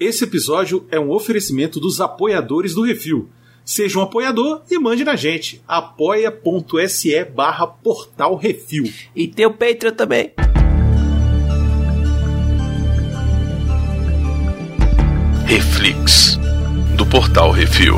Esse episódio é um oferecimento dos apoiadores do Refil. Seja um apoiador e mande na gente. apoia.se barra portal Refil. E tem o Patreon também. Reflix, do portal Refil.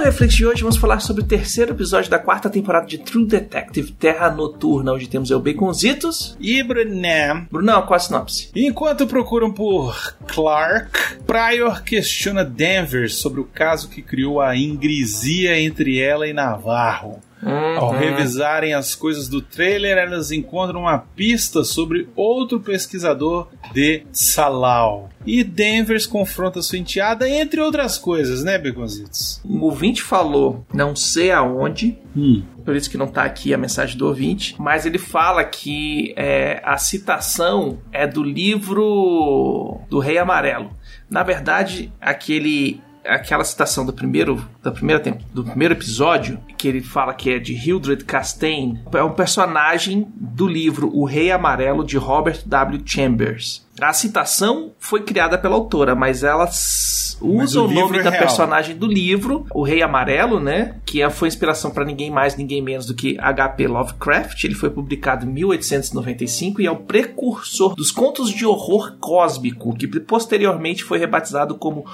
No Reflex de hoje vamos falar sobre o terceiro episódio da quarta temporada de True Detective Terra Noturna, onde temos eu Baconzitos. E Bruné. Brunão, qual a sinopse? Enquanto procuram por Clark, Pryor questiona Denver sobre o caso que criou a ingresia entre ela e Navarro. Ao Uhum. revisarem as coisas do trailer, elas encontram uma pista sobre outro pesquisador de Salau. E Denver confronta sua enteada, entre outras coisas, né, Beconzitos? O ouvinte falou, não sei aonde, Hum. por isso que não tá aqui a mensagem do ouvinte, mas ele fala que é, a citação é do livro do Rei Amarelo. Na verdade, aquele aquela citação do primeiro da primeira do primeiro episódio que ele fala que é de Hildred Castaigne é um personagem do livro O Rei Amarelo de Robert W. Chambers. A citação foi criada pela autora, mas ela s- Mas usa o o, nome é da real. personagem do livro, O Rei Amarelo, né? Que é- foi inspiração para ninguém mais, ninguém menos do que H.P. Lovecraft. Ele foi publicado em 1895 e é o precursor dos contos de horror cósmico, que posteriormente foi rebatizado como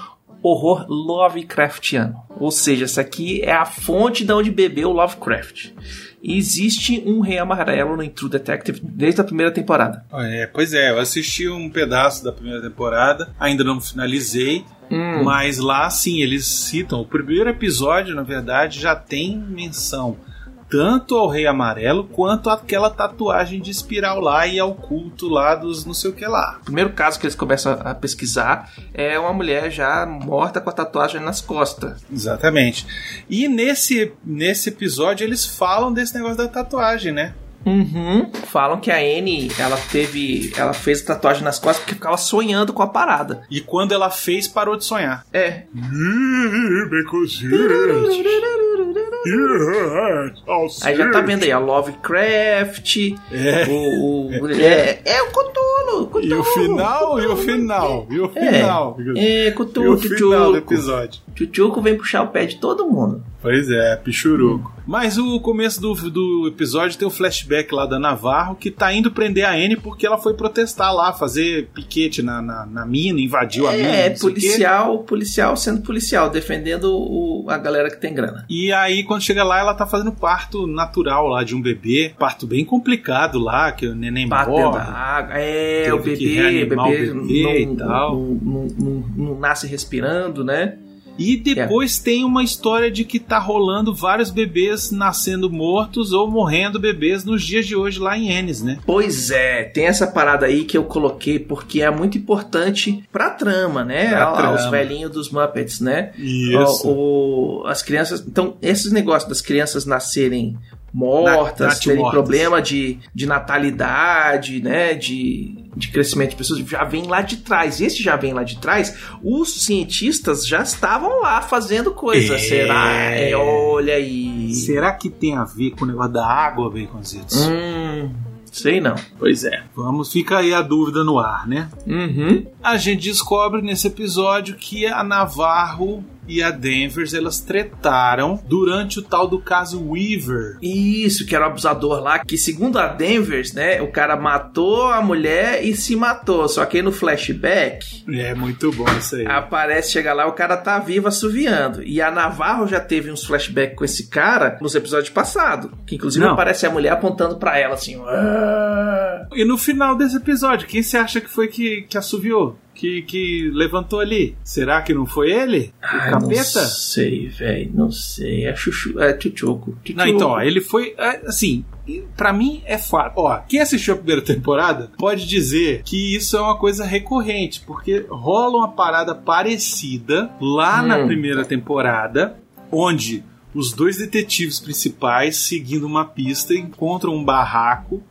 horror Lovecraftiano. Ou seja, essa aqui é a fonte de onde bebeu Lovecraft. E existe um Rei Amarelo no True Detective desde a primeira temporada. É, pois é, eu assisti um pedaço da primeira temporada, ainda não finalizei, Hum. mas lá sim eles citam. O primeiro episódio, na verdade, já tem menção tanto ao Rei Amarelo quanto àquela tatuagem de espiral lá e ao culto lá dos não sei o que lá. O primeiro caso que eles começam a pesquisar é uma mulher já morta com a tatuagem nas costas. Exatamente. E nesse, nesse episódio eles falam desse negócio da tatuagem, né? Uhum. Falam que a Anne, ela teve. Ela fez tatuagem nas costas porque ficava sonhando com a parada. E quando ela fez, parou de sonhar. É. Aí já tá vendo aí a Lovecraft. É. O, o- é, é o Cthulhu, Cthulhu. E o final, e o final, e o É, final. é E Cthulhu, o final do episódio. Tchutchuco vem puxar o pé de todo mundo. Pois é, pichuruco. Mas o começo do, do episódio tem o flashback lá da Navarro que tá indo prender a Anne porque ela foi protestar lá, fazer piquete na, na, na mina, invadiu a mina. É, o policial, policial sendo policial, defendendo o- a galera que tem grana. E aí, quando chega lá, ela tá fazendo parto natural lá de um bebê. Parto bem complicado lá, que o neném Bater morre. da água. É, o bebê, o bebê, bebê não, e tal. Não, não- não- não nasce respirando, né? E depois tem uma história de que tá rolando vários bebês nascendo mortos ou morrendo bebês nos dias de hoje lá em Ennis, né? Pois é, tem essa parada aí que eu coloquei porque é muito importante pra trama, né? Pra Ah, trama. Os velhinhos dos Muppets, né? Isso. O, o- as crianças. Então, esses negócios das crianças nascerem mortas, Na- terem natimortas. problema de, de natalidade, né? De, de crescimento de pessoas, já vem lá de trás. Esse já vem lá de trás. Os cientistas já estavam lá fazendo coisa. É. Será? É, olha aí. Será que tem a ver com o negócio da água, Baconzitos? Hum, sei não. Pois é. Vamos, fica aí a dúvida no ar, né? Uhum. A gente descobre nesse episódio que a Navarro e a Denvers elas tretaram durante o tal do caso Weaver. Isso, que era o abusador lá, que segundo a Denvers, né, o cara matou a mulher e se matou. Só que aí no flashback, É muito bom isso aí. aparece, chega lá, o cara tá vivo assoviando. E a Navarro já teve uns flashbacks com esse cara nos episódios passados. Que inclusive Não. aparece a mulher apontando pra ela assim. "Ah". E no final desse episódio, quem você acha que foi que, que assoviou? Que, que levantou ali? Será que não foi ele? O Ai, capeta? Não sei, velho, não sei. É chuchu, é tchutchuco. Não, então, ó, ele foi. é, Assim, pra mim é fato. Ó, quem assistiu a primeira temporada pode dizer que isso é uma coisa recorrente, porque rola uma parada parecida lá na Hum. primeira temporada, onde os dois detetives principais, seguindo uma pista, encontram um barraco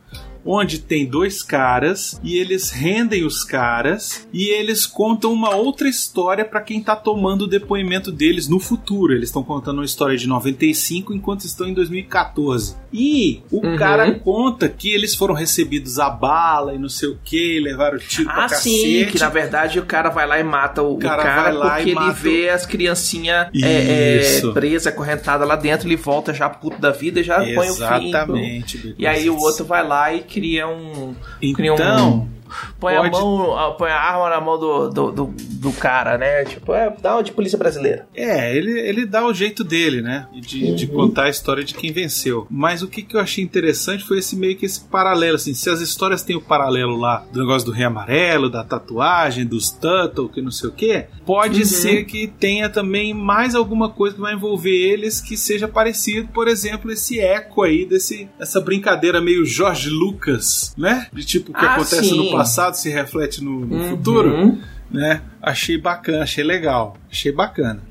onde tem dois caras e eles rendem os caras e eles contam uma outra história para quem tá tomando o depoimento deles no futuro. Eles estão contando uma história de 95 enquanto estão em 2014. E o Uhum. cara conta que eles foram recebidos a bala e não sei o que, levaram tiro pra Ah, sim, cacete. que na verdade o cara vai lá e mata o, o cara cara, vai lá porque e ele mata vê as criancinhas é, é, Isso. presa, acorrentada lá dentro, ele volta já puto da vida e já põe o fim. Exatamente. E aí o outro vai lá e cria um. cria Então, um- Põe pode- a mão, a- põe a arma na mão do, do, do, do cara, né? Tipo, é, dá uma de polícia brasileira. É, ele, ele dá o jeito dele, né? De, de contar a história de quem venceu. Mas o que, que eu achei interessante foi esse meio que esse paralelo, assim. Se as histórias têm o paralelo lá do negócio do Rei Amarelo, da tatuagem, dos Tuttle, que não sei o que, pode Uhum. ser que tenha também mais alguma coisa que vai envolver eles que seja parecido, por exemplo, esse eco aí desse, dessa brincadeira meio Jorge Lucas, né? De tipo, o que Ah, acontece sim. no passado se reflete no, no Uhum. futuro, né? Achei bacana, achei legal. Achei bacana.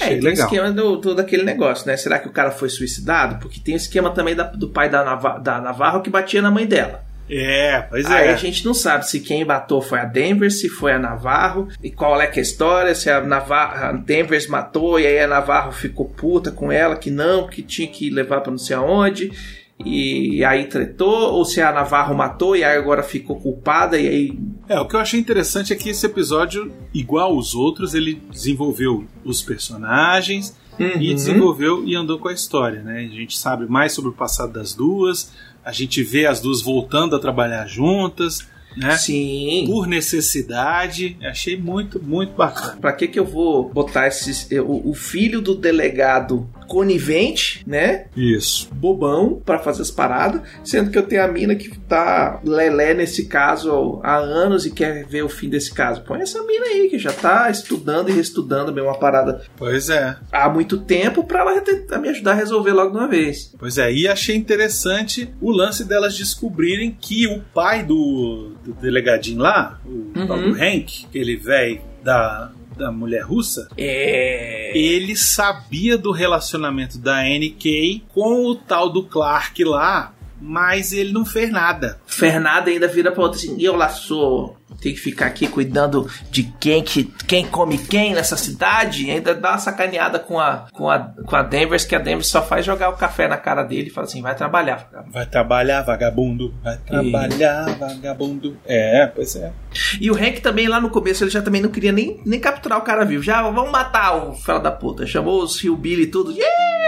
É, Achei e tem legal. esquema do, do- daquele negócio, né? Será que o cara foi suicidado? Porque tem o esquema também da- do pai da, Nava, da Navarro que batia na mãe dela. É, pois Aí é. a gente não sabe se quem matou foi a Denver, se foi a Navarro, e qual é que é a história, se a, Navarro, a Denver matou e aí a Navarro ficou puta com ela, que não, que tinha que levar pra não sei aonde, e aí tretou, ou se a Navarro matou e aí agora ficou culpada e aí... É, o que eu achei interessante é que esse episódio, igual aos outros, ele desenvolveu os personagens e Uhum. desenvolveu e andou com a história, né? A gente sabe mais sobre o passado das duas, a gente vê as duas voltando a trabalhar juntas, né? Sim. Por necessidade. Achei muito, muito bacana. Pra que que eu vou botar esses, o, o filho do delegado conivente, né? Isso. bobão pra fazer as paradas, sendo que eu tenho a mina que tá lelé nesse caso há anos e quer ver o fim desse caso. Põe essa mina aí que já tá estudando e reestudando mesmo uma parada Pois é. há muito tempo pra ela tentar me ajudar a resolver logo de uma vez. Pois é, e achei interessante o lance delas descobrirem que o pai do, do delegadinho lá, o Uhum. tal do Hank, aquele velho da, da mulher russa, É. ele sabia do relacionamento da NK com o tal do Clark lá, mas ele não fez nada. Fernanda ainda vira pra outra assim, e eu lá sou. Tem que ficar aqui cuidando de quem que quem come quem nessa cidade. E ainda dá uma sacaneada com a, com a, com a Denver, que a Denver só faz jogar o café na cara dele e fala assim: vai trabalhar. Vai trabalhar, vagabundo. Vai trabalhar, vagabundo. É, pois é. E o Hank também, lá no começo, ele já também não queria nem, nem capturar o cara vivo. Já, vamos matar o fela da puta. Chamou os Hillbilly e tudo. Yeah!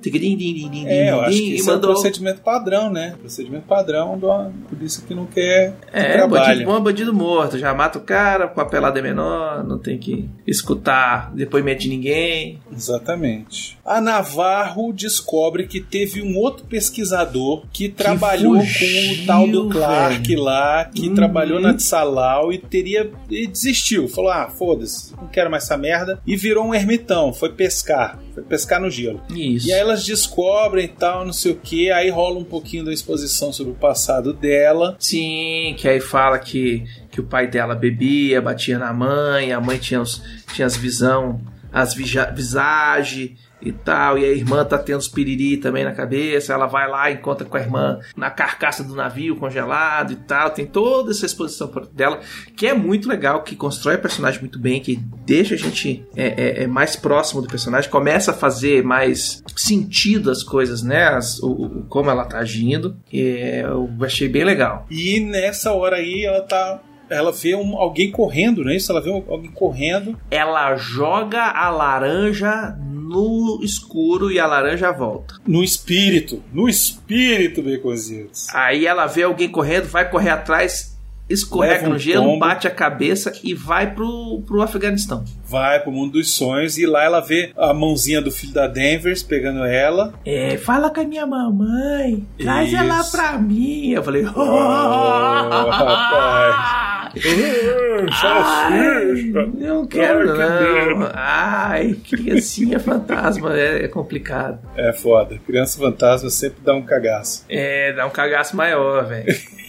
Tiquidim, din, din, din, É, eu acho din, que e isso é o mandou. procedimento padrão, né? Procedimento padrão da polícia que não quer que É, trabalhe. bandido bom, é bandido morto. Já mata o cara, o papelado é menor, não tem que escutar depoimento de ninguém. Exatamente. A Navarro descobre que teve um outro pesquisador que, trabalhou fugiu, com o tal do Clark velho. lá, que Uhum. trabalhou na Tsalau e teria. e desistiu. Falou: ah, foda-se, não quero mais essa merda. E virou um ermitão, foi pescar. Foi pescar no gelo. Isso. E aí elas descobrem tal, não sei o que. Aí rola um pouquinho da exposição sobre o passado dela. Sim, que aí fala que, que o pai dela bebia, batia na mãe, a mãe tinha, os, tinha as visão, as visagem e tal, e a irmã tá tendo os piriri também na cabeça, ela vai lá e encontra com a irmã na carcaça do navio congelado e tal, tem toda essa exposição dela, que é muito legal, que constrói a personagem muito bem, que deixa a gente é, é- é mais próximo do personagem, começa a fazer mais sentido as coisas, né, as- o, o- como ela tá agindo, É, eu achei bem legal. E nessa hora aí ela tá. Ela vê um- alguém correndo, não é isso? Ela vê um- alguém correndo. ela joga a laranja no escuro e a laranja volta. No espírito. No espírito, Baconzitos. Aí ela vê alguém correndo, vai correr atrás, escorrega Leva um no gelo, tombo. bate a cabeça e vai pro, pro Afeganistão. Vai pro mundo dos sonhos e lá ela vê a mãozinha do filho da Denver pegando ela. É, fala com a minha mamãe, traz Isso. ela pra mim. Eu falei, oh, rapaz. Ai, não quero Ai, não. Ai, criancinha fantasma, é, é complicado. É foda. Criança fantasma sempre dá um cagaço. É, dá um cagaço maior, velho.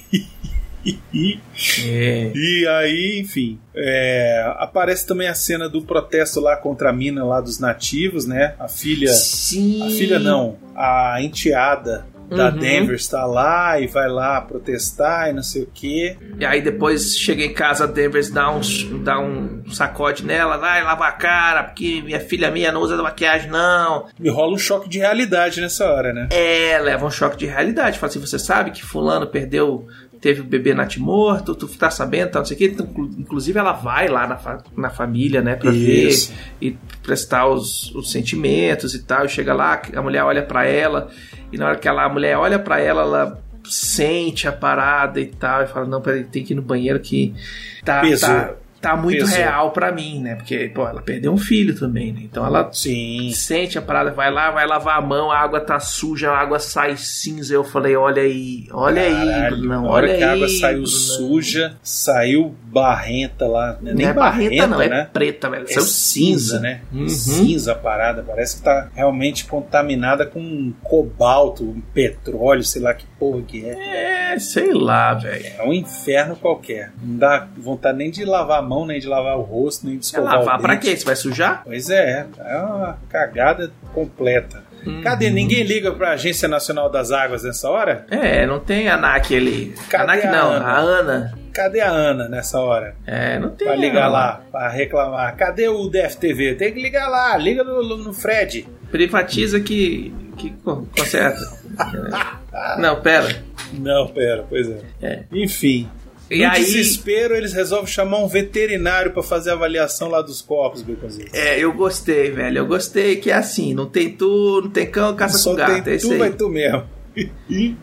E, É. e aí, enfim, é, aparece também a cena do protesto lá contra a mina lá dos nativos, né? A filha. Sim. A filha não, a enteada da Uhum. Denver está lá e vai lá protestar e não sei o que. E aí depois chega em casa, a Denver dá um, dá um sacode nela, vai lavar a cara, porque minha filha minha não usa maquiagem, não. E rola um choque de realidade nessa hora, né? É, leva um choque de realidade. Fala assim, você sabe que fulano perdeu, teve o bebê natimorto, tu tá sabendo, tal, não sei o quê. Então, inclu- inclusive ela vai lá na, fa- na família, né, pra Isso. ver e prestar os, os sentimentos e tal. E chega lá, a mulher olha pra ela, e na hora que ela, a mulher olha pra ela, ela sente a parada e tal, e fala, não, peraí, tem que ir no banheiro que tá, Pesou. tá, tá muito Pesou. real pra mim, né? Porque, pô, ela perdeu um filho também, né? Então ela Sim. sente a parada, vai lá, vai lavar a mão, a água tá suja, a água sai cinza. Eu falei, olha aí, olha aí, Caralho, na hora olha que a água aí, saiu Brunão. suja, saiu barrenta lá. né? Não é barrenta, não, é né? preta, velho. É Saiu cinza, né? Uhum. Cinza a parada. Parece que tá realmente contaminada com um cobalto, um petróleo, sei lá que porra que é. É, sei lá, velho. É um inferno qualquer. Não dá vontade nem de lavar a mão, nem de lavar o rosto, nem de Quer escovar lavar o pra quê? Você vai sujar? Pois é, é uma cagada completa. Cadê? Ninguém liga pra Agência Nacional das Águas nessa hora? É, não tem ANAC ali. Cadê ANAC a não, Ana? a Ana. Cadê a Ana nessa hora? É, não tem. Pra ligar Ana. lá, pra reclamar. Cadê o DFTV? Tem que ligar lá, liga no, no Fred. Privatiza que, que co- conserta. É. não, pera. Não, pera, pois é. É. Enfim. E no aí- desespero, eles resolvem chamar um veterinário pra fazer a avaliação lá dos corpos, Beconzinho. É, eu gostei, velho. Eu gostei que é assim, não tem tu, não tem cão, caça Só com gato. tem é isso tu, vai tu mesmo.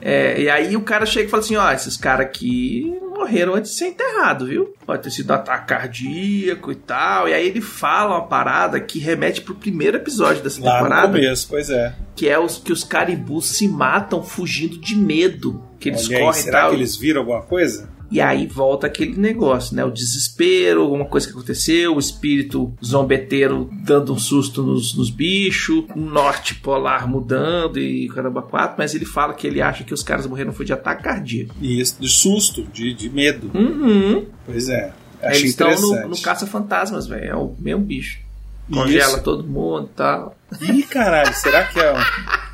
É, e aí o cara chega e fala assim: ó, esses caras aqui morreram antes de ser enterrado, viu? Pode ter sido ataque cardíaco e tal. E aí ele fala uma parada que remete pro primeiro episódio dessa Lá no temporada, começo, pois é. que é os que os caribus se matam fugindo de medo. Que eles Olha aí, correm e será tal. que eles viram alguma coisa? E aí volta aquele negócio, né? O desespero, alguma coisa que aconteceu, o espírito zombeteiro dando um susto nos, nos bichos, o norte polar mudando e caramba quatro, mas ele fala que ele acha que os caras morreram foi de ataque cardíaco. E isso, de susto, de, de medo. Uhum. Pois é. Achei Eles estão no, no caça-fantasmas, velho. É o mesmo bicho. Isso. Congela todo mundo e tal. Ih, caralho, será que é um,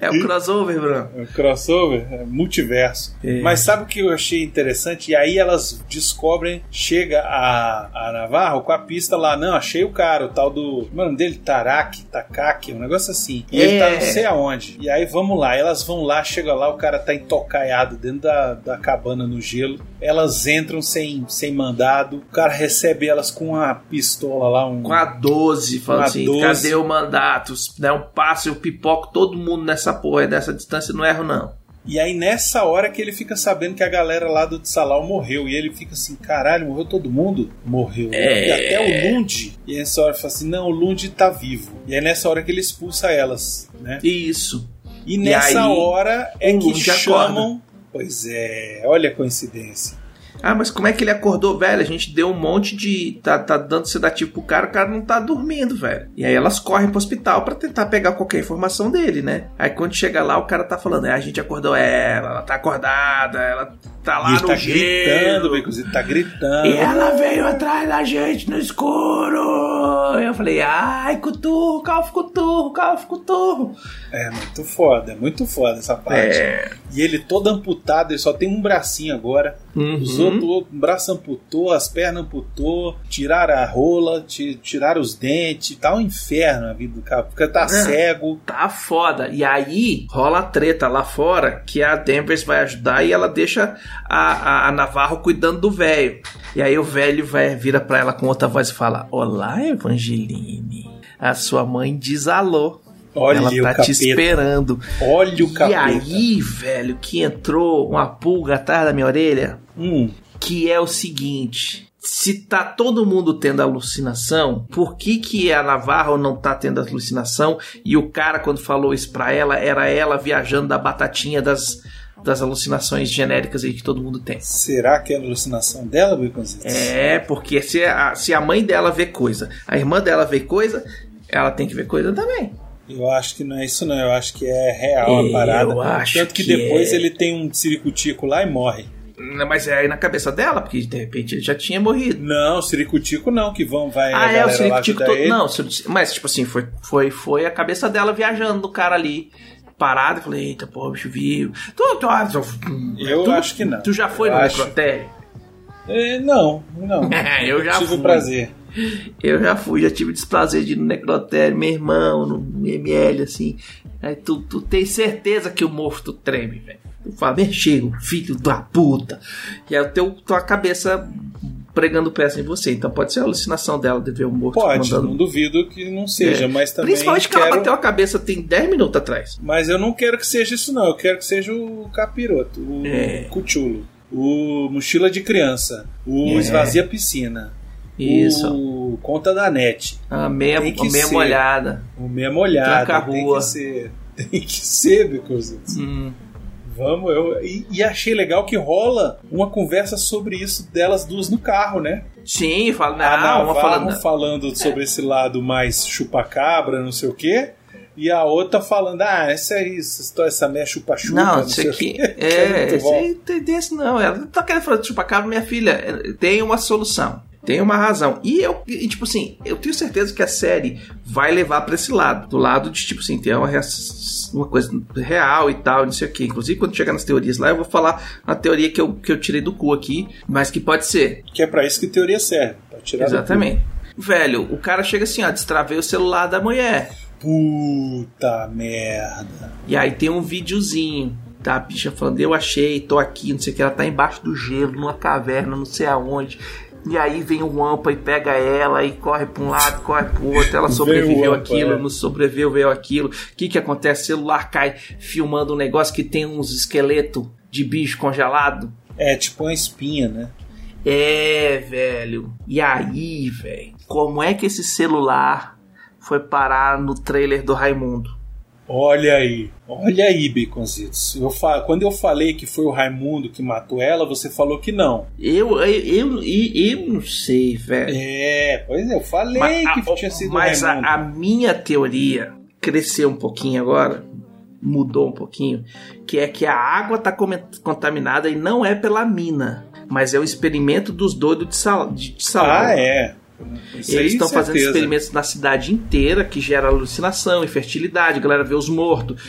É o crossover, Bruno. é um crossover? É multiverso. É. Mas sabe o que eu achei interessante? E aí elas descobrem, chega a, a Navarro com a pista lá, não, achei o cara, o tal do. Mano, dele, Tarak, Takaki, um negócio assim. E ele É. tá não sei aonde. E aí vamos lá, elas vão lá, chega lá, o cara tá entocaiado dentro da, da cabana no gelo. Elas entram sem, sem mandado, o cara recebe elas com uma pistola lá, um. Com a 12, falando assim: 12. cadê o mandato? Dá um passo, eu pipoco todo mundo nessa porra, dessa distância não erro, não. E aí nessa hora que ele fica sabendo que a galera lá do Tsalau morreu. E ele fica assim, caralho, morreu todo mundo? Morreu. É. E até o Lund. E nessa hora fala assim, não, o Lund tá vivo. E é nessa hora que ele expulsa elas, né? Isso. E nessa aí, hora é que chamam... Pois é, olha a coincidência. Ah, mas como é que ele acordou, velho? A gente deu um monte de. Tá, tá dando sedativo pro cara, o cara não tá dormindo, velho. E aí elas correm pro hospital pra tentar pegar qualquer informação dele, né? Aí quando chega lá, o cara tá falando: é, a gente acordou ela, ela tá acordada, ela tá lá e ele no tá gelo. gritando, Becos, ele tá gritando. E ela veio atrás da gente no escuro. Eu falei, ai, cuturro, calvo, cuturro, calvo, cuturro. É muito foda, é muito foda essa parte. É. E ele todo amputado, ele só tem um bracinho agora. Os Uhum. outros, o braço amputou, as pernas amputou, tiraram a rola, ti- tiraram os dentes, tá um inferno a vida do cara, porque tá É. cego. Tá foda. E aí rola a treta lá fora que a Danvers vai ajudar e ela deixa a, a, a Navarro cuidando do velho. E aí o velho vai vira pra ela com outra voz e fala: Olá, Evangeline. A sua mãe diz alô. Olha ela o tá te esperando. Olha o E capeta. aí, velho, que entrou uma pulga atrás da minha orelha, Hum, que é o seguinte. Se tá todo mundo tendo alucinação, por que que a Navarro não tá tendo alucinação? E o cara, quando falou isso pra ela, era ela viajando da batatinha das, das alucinações genéricas aí que todo mundo tem. será que é a alucinação dela, Baconzitos? É, porque se a, se a mãe dela vê coisa, a irmã dela vê coisa, ela tem que ver coisa também. Eu acho que não é isso não, eu acho que é real a Eu parada. acho Tanto que, que depois é. ele tem um ciricutico lá e morre. Mas é aí na cabeça dela, porque de repente ele já tinha morrido. Não, ciricutico não, que vão, vai a Ah, é, o Ciricutico todo. Não, o mas tipo assim, foi, foi, foi a cabeça dela viajando do cara ali. Parada e falei, eita, porra, bicho vivo. Tu, tu, ah, tu, Eu tu- acho que não. Tu já foi Eu no acho- necrotério? É, não, não. eu já Tive fui. o prazer. Eu já fui, já tive desprazer de ir no necrotério, meu irmão, no ML, assim. Aí tu, tu tem certeza que o morto treme, velho. Tu fala, "Vem, chega, filho da puta. E aí teu, tua cabeça pregando peça em você. Então pode ser a alucinação dela de ver o morto Pode, mandando. não duvido que não seja, É. mas também Principalmente que quero... ela bateu a cabeça tem 10 minutos atrás. Mas eu não quero que seja isso não, eu quero que seja o capiroto, o É. cuchulo, o mochila de criança, o É. esvazia piscina, Isso. o conta da net, A meia, Tem que a meia ser. molhada. o meia molhada, Tranca a tem rua. que ser, tem que ser, Becozitos. Hum. Vamos, eu e, e achei legal que rola uma conversa sobre isso delas duas no carro, né? Sim, fala, a não, uma Navarro falando. falando sobre esse lado mais chupacabra, não sei o quê. E a outra falando, ah, essa aí, essa história, essa meia chupa-chupa. Não, não isso aqui. É, muito isso bom. aí tem desse não. Ela não tá querendo falar de chupacabra, minha filha. é, Tem uma solução. Tem uma razão. E eu, e, tipo assim, eu tenho certeza que a série vai levar pra esse lado. Do lado de, tipo assim, ter uma, uma coisa real e tal, não sei o quê. Inclusive, quando chegar nas teorias lá, eu vou falar uma teoria que eu, que eu tirei do cu aqui, mas que pode ser. Que é pra isso que teoria serve. Pra tirar Exatamente. Velho, o cara chega assim, ó, destravei o celular da mulher. Puta merda. E aí tem um videozinho da bicha falando, eu achei, tô aqui, não sei o que, ela tá embaixo do gelo, numa caverna, não sei aonde. E aí vem o Ampa e pega ela e corre pra um lado, corre pro outro. Ela sobreviveu aquilo, é. não sobreviveu aquilo. O que que acontece? O celular cai filmando um negócio que tem uns esqueletos de bicho congelado. É tipo uma espinha, né? É, velho. E aí, velho, como é que esse celular foi parar no trailer do Raimundo? Olha aí, olha aí, Baconzitos. Eu fa... Quando eu falei que foi o Raimundo que matou ela, você falou que não. Eu, eu, eu, eu, não sei, velho. É, pois é, eu falei Mas, que a, tinha sido mas o a, Raimundo. a minha teoria cresceu um pouquinho agora, mudou um pouquinho, que é que a água está contaminada e não é pela mina, mas é o experimento dos doidos de, sal, de, de salão. Ah, é. Isso Eles estão fazendo experimentos na cidade inteira que gera alucinação, infertilidade, a galera vê os mortos,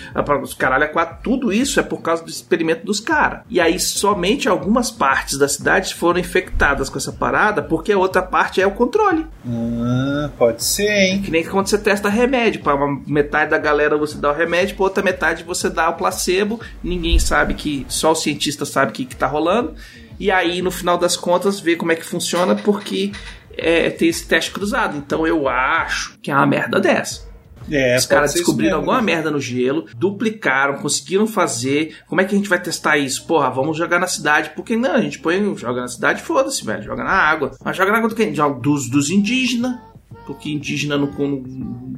os caralho a quatro, tudo isso é por causa do experimento dos caras. E aí somente algumas partes da cidade foram infectadas com essa parada, porque a outra parte é o controle. Ah, pode ser, hein? Que nem quando você testa remédio. Para uma metade da galera você dá o remédio, para outra metade você dá o placebo. Ninguém sabe que. Só o cientista sabe o que, que tá rolando. E aí, no final das contas, vê como é que funciona, porque é, tem esse teste cruzado. Então eu acho que é uma merda dessa. É, Os caras descobriram alguma merda no gelo, duplicaram, conseguiram fazer. Como é que a gente vai testar isso? Porra, vamos jogar na cidade. Por que não? A gente põe, joga na cidade, foda-se, velho. Joga na água. Mas joga na água do? Joga Dos, dos indígenas. Porque indígena não, não,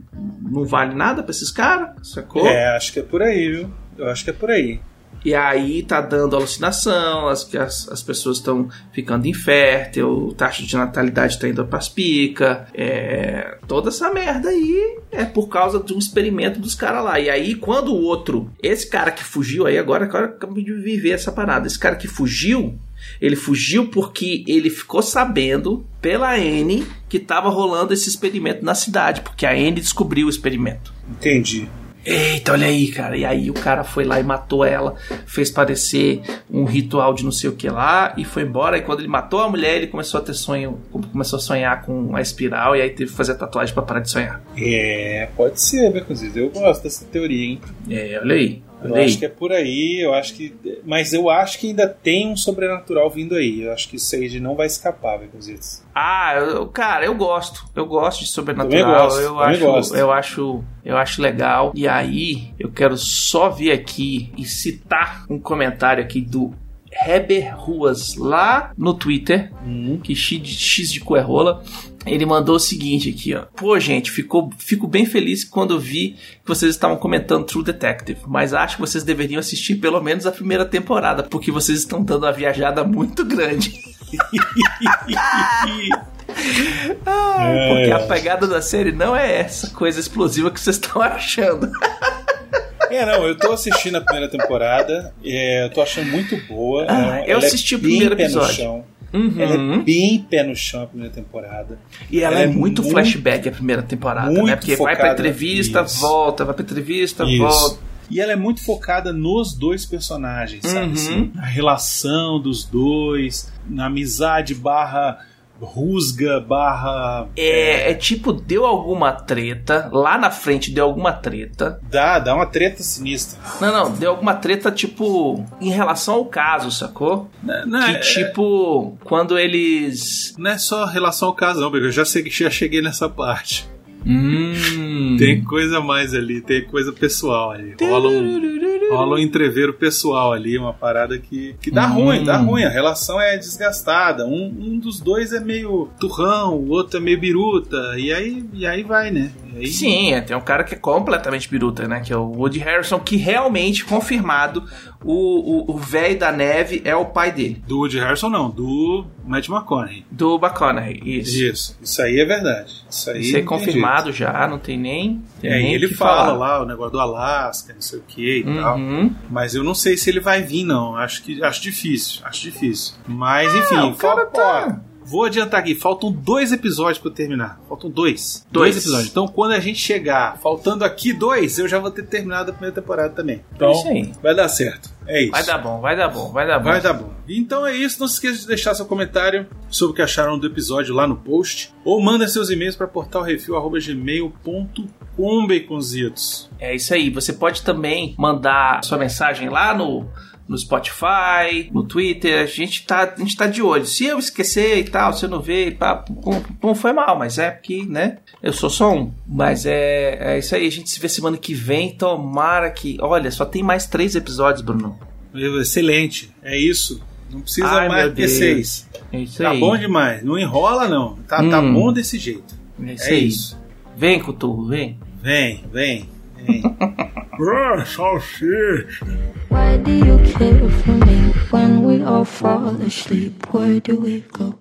não vale nada pra esses caras, sacou? É, acho que é por aí, viu? Eu acho que é por aí. E aí tá dando alucinação, as, as, as pessoas estão ficando infértil, taxa de natalidade tá indo pras pica, é, toda essa merda aí é por causa de um experimento dos caras lá. E aí quando o outro, esse cara que fugiu aí agora, agora de viver essa parada, esse cara que fugiu, ele fugiu porque ele ficou sabendo pela N que tava rolando esse experimento na cidade, porque a N descobriu o experimento. Entendi. Eita, olha aí, cara. E aí o cara foi lá e matou ela, fez parecer um ritual de não sei o que lá e foi embora. E quando ele matou a mulher, ele começou a ter sonho, começou a sonhar com a espiral e aí teve que fazer a tatuagem pra parar de sonhar. É, pode ser, Beconzitos. Eu gosto dessa teoria, hein? É, olha aí. Eu acho que é por aí, eu acho que. Mas eu acho que ainda tem um sobrenatural vindo aí. Eu acho que isso aí não vai escapar, Beconzitos. Ah, eu- cara, eu gosto. Eu gosto de sobrenatural. Gosto, eu acho, gosto. eu acho, eu acho legal. E aí, eu quero só vir aqui e citar um comentário aqui do Heber Ruas lá no Twitter, que X de, X de cu é rola. Ele mandou o seguinte aqui, ó. Pô, gente, ficou, fico bem feliz quando vi que vocês estavam comentando True Detective, mas acho que vocês deveriam assistir pelo menos a primeira temporada, porque vocês estão dando uma viajada muito grande. Ai, porque a pegada da série não é essa coisa explosiva que vocês estão achando. É, não, eu tô assistindo a primeira temporada, é, eu tô achando muito boa. Ah, é, eu é assisti o bem primeiro pé no episódio. chão. Uhum. Ela é bem pé no chão a primeira temporada. E ela, ela é, é muito, muito- flashback a primeira temporada, né? Porque vai pra entrevista, isso. volta, vai pra entrevista, Isso. volta. E ela é muito focada nos dois personagens, sabe? Uhum. Assim, a relação dos dois, na amizade barra rusga barra. É, é tipo, deu alguma treta, lá na frente deu alguma treta. Dá, dá uma treta sinistra. Não, não, deu alguma treta, tipo, em relação ao caso, sacou? Não, não Que é, tipo, quando eles. não é só relação ao caso, não, porque eu já, sei, já cheguei nessa parte. Hum. Tem coisa mais ali, tem coisa pessoal ali. Rola um, rola um entreveiro pessoal ali, uma parada que, que dá Hum. ruim, dá ruim. A relação é desgastada. Um, um dos dois é meio turrão, o outro é meio biruta. E aí, e aí vai, né? E Sim, é, tem um cara que é completamente biruta, né? Que é o Woody Harrison, que realmente, confirmado, o o velho da neve é o pai dele. Do Woody Harrison, não, do Matt McConaughey. Do McConaughey, isso. Isso, isso aí é verdade. Isso aí Isso é confirmado já, não tem nem. Tem jeito. É, nem ele fala falar. lá o negócio do Alasca, não sei o que e tal. Uhum. Mas eu não sei se ele vai vir, não. Acho que acho difícil. Acho difícil. Mas enfim, o cara tá- Vou adiantar aqui, faltam dois episódios pra eu terminar. Faltam dois. Dois. episódios. Então, quando a gente chegar, faltando aqui dois, eu já vou ter terminado a primeira temporada também. Então, É isso aí. vai dar certo. É isso. Vai dar bom, vai dar bom, vai dar bom. Vai dar bom. Então é isso. Não se esqueça de deixar seu comentário sobre o que acharam do episódio lá no post. Ou manda seus e-mails para portalrefil.gmail.com, baconzitos. É isso aí. Você pode também mandar sua mensagem lá no, no Spotify, no Twitter. A gente, tá, a gente tá de olho. Se eu esquecer e tal, se eu não ver, pá, não, não foi mal, mas é porque, né? Eu sou só um. Mas é, é isso aí. A gente se vê semana que vem. Tomara que. Olha, só tem mais três episódios, Bruno. Excelente. É isso. Não precisa Ai, mais meu do que Deus. seis. É isso Tá aí. bom demais. Não enrola, não. Tá, tá Hum. bom desse jeito. É isso É isso. Vem, Cutu, vem. Vem, vem, Why do you care for me when we all fall asleep? Where do we go?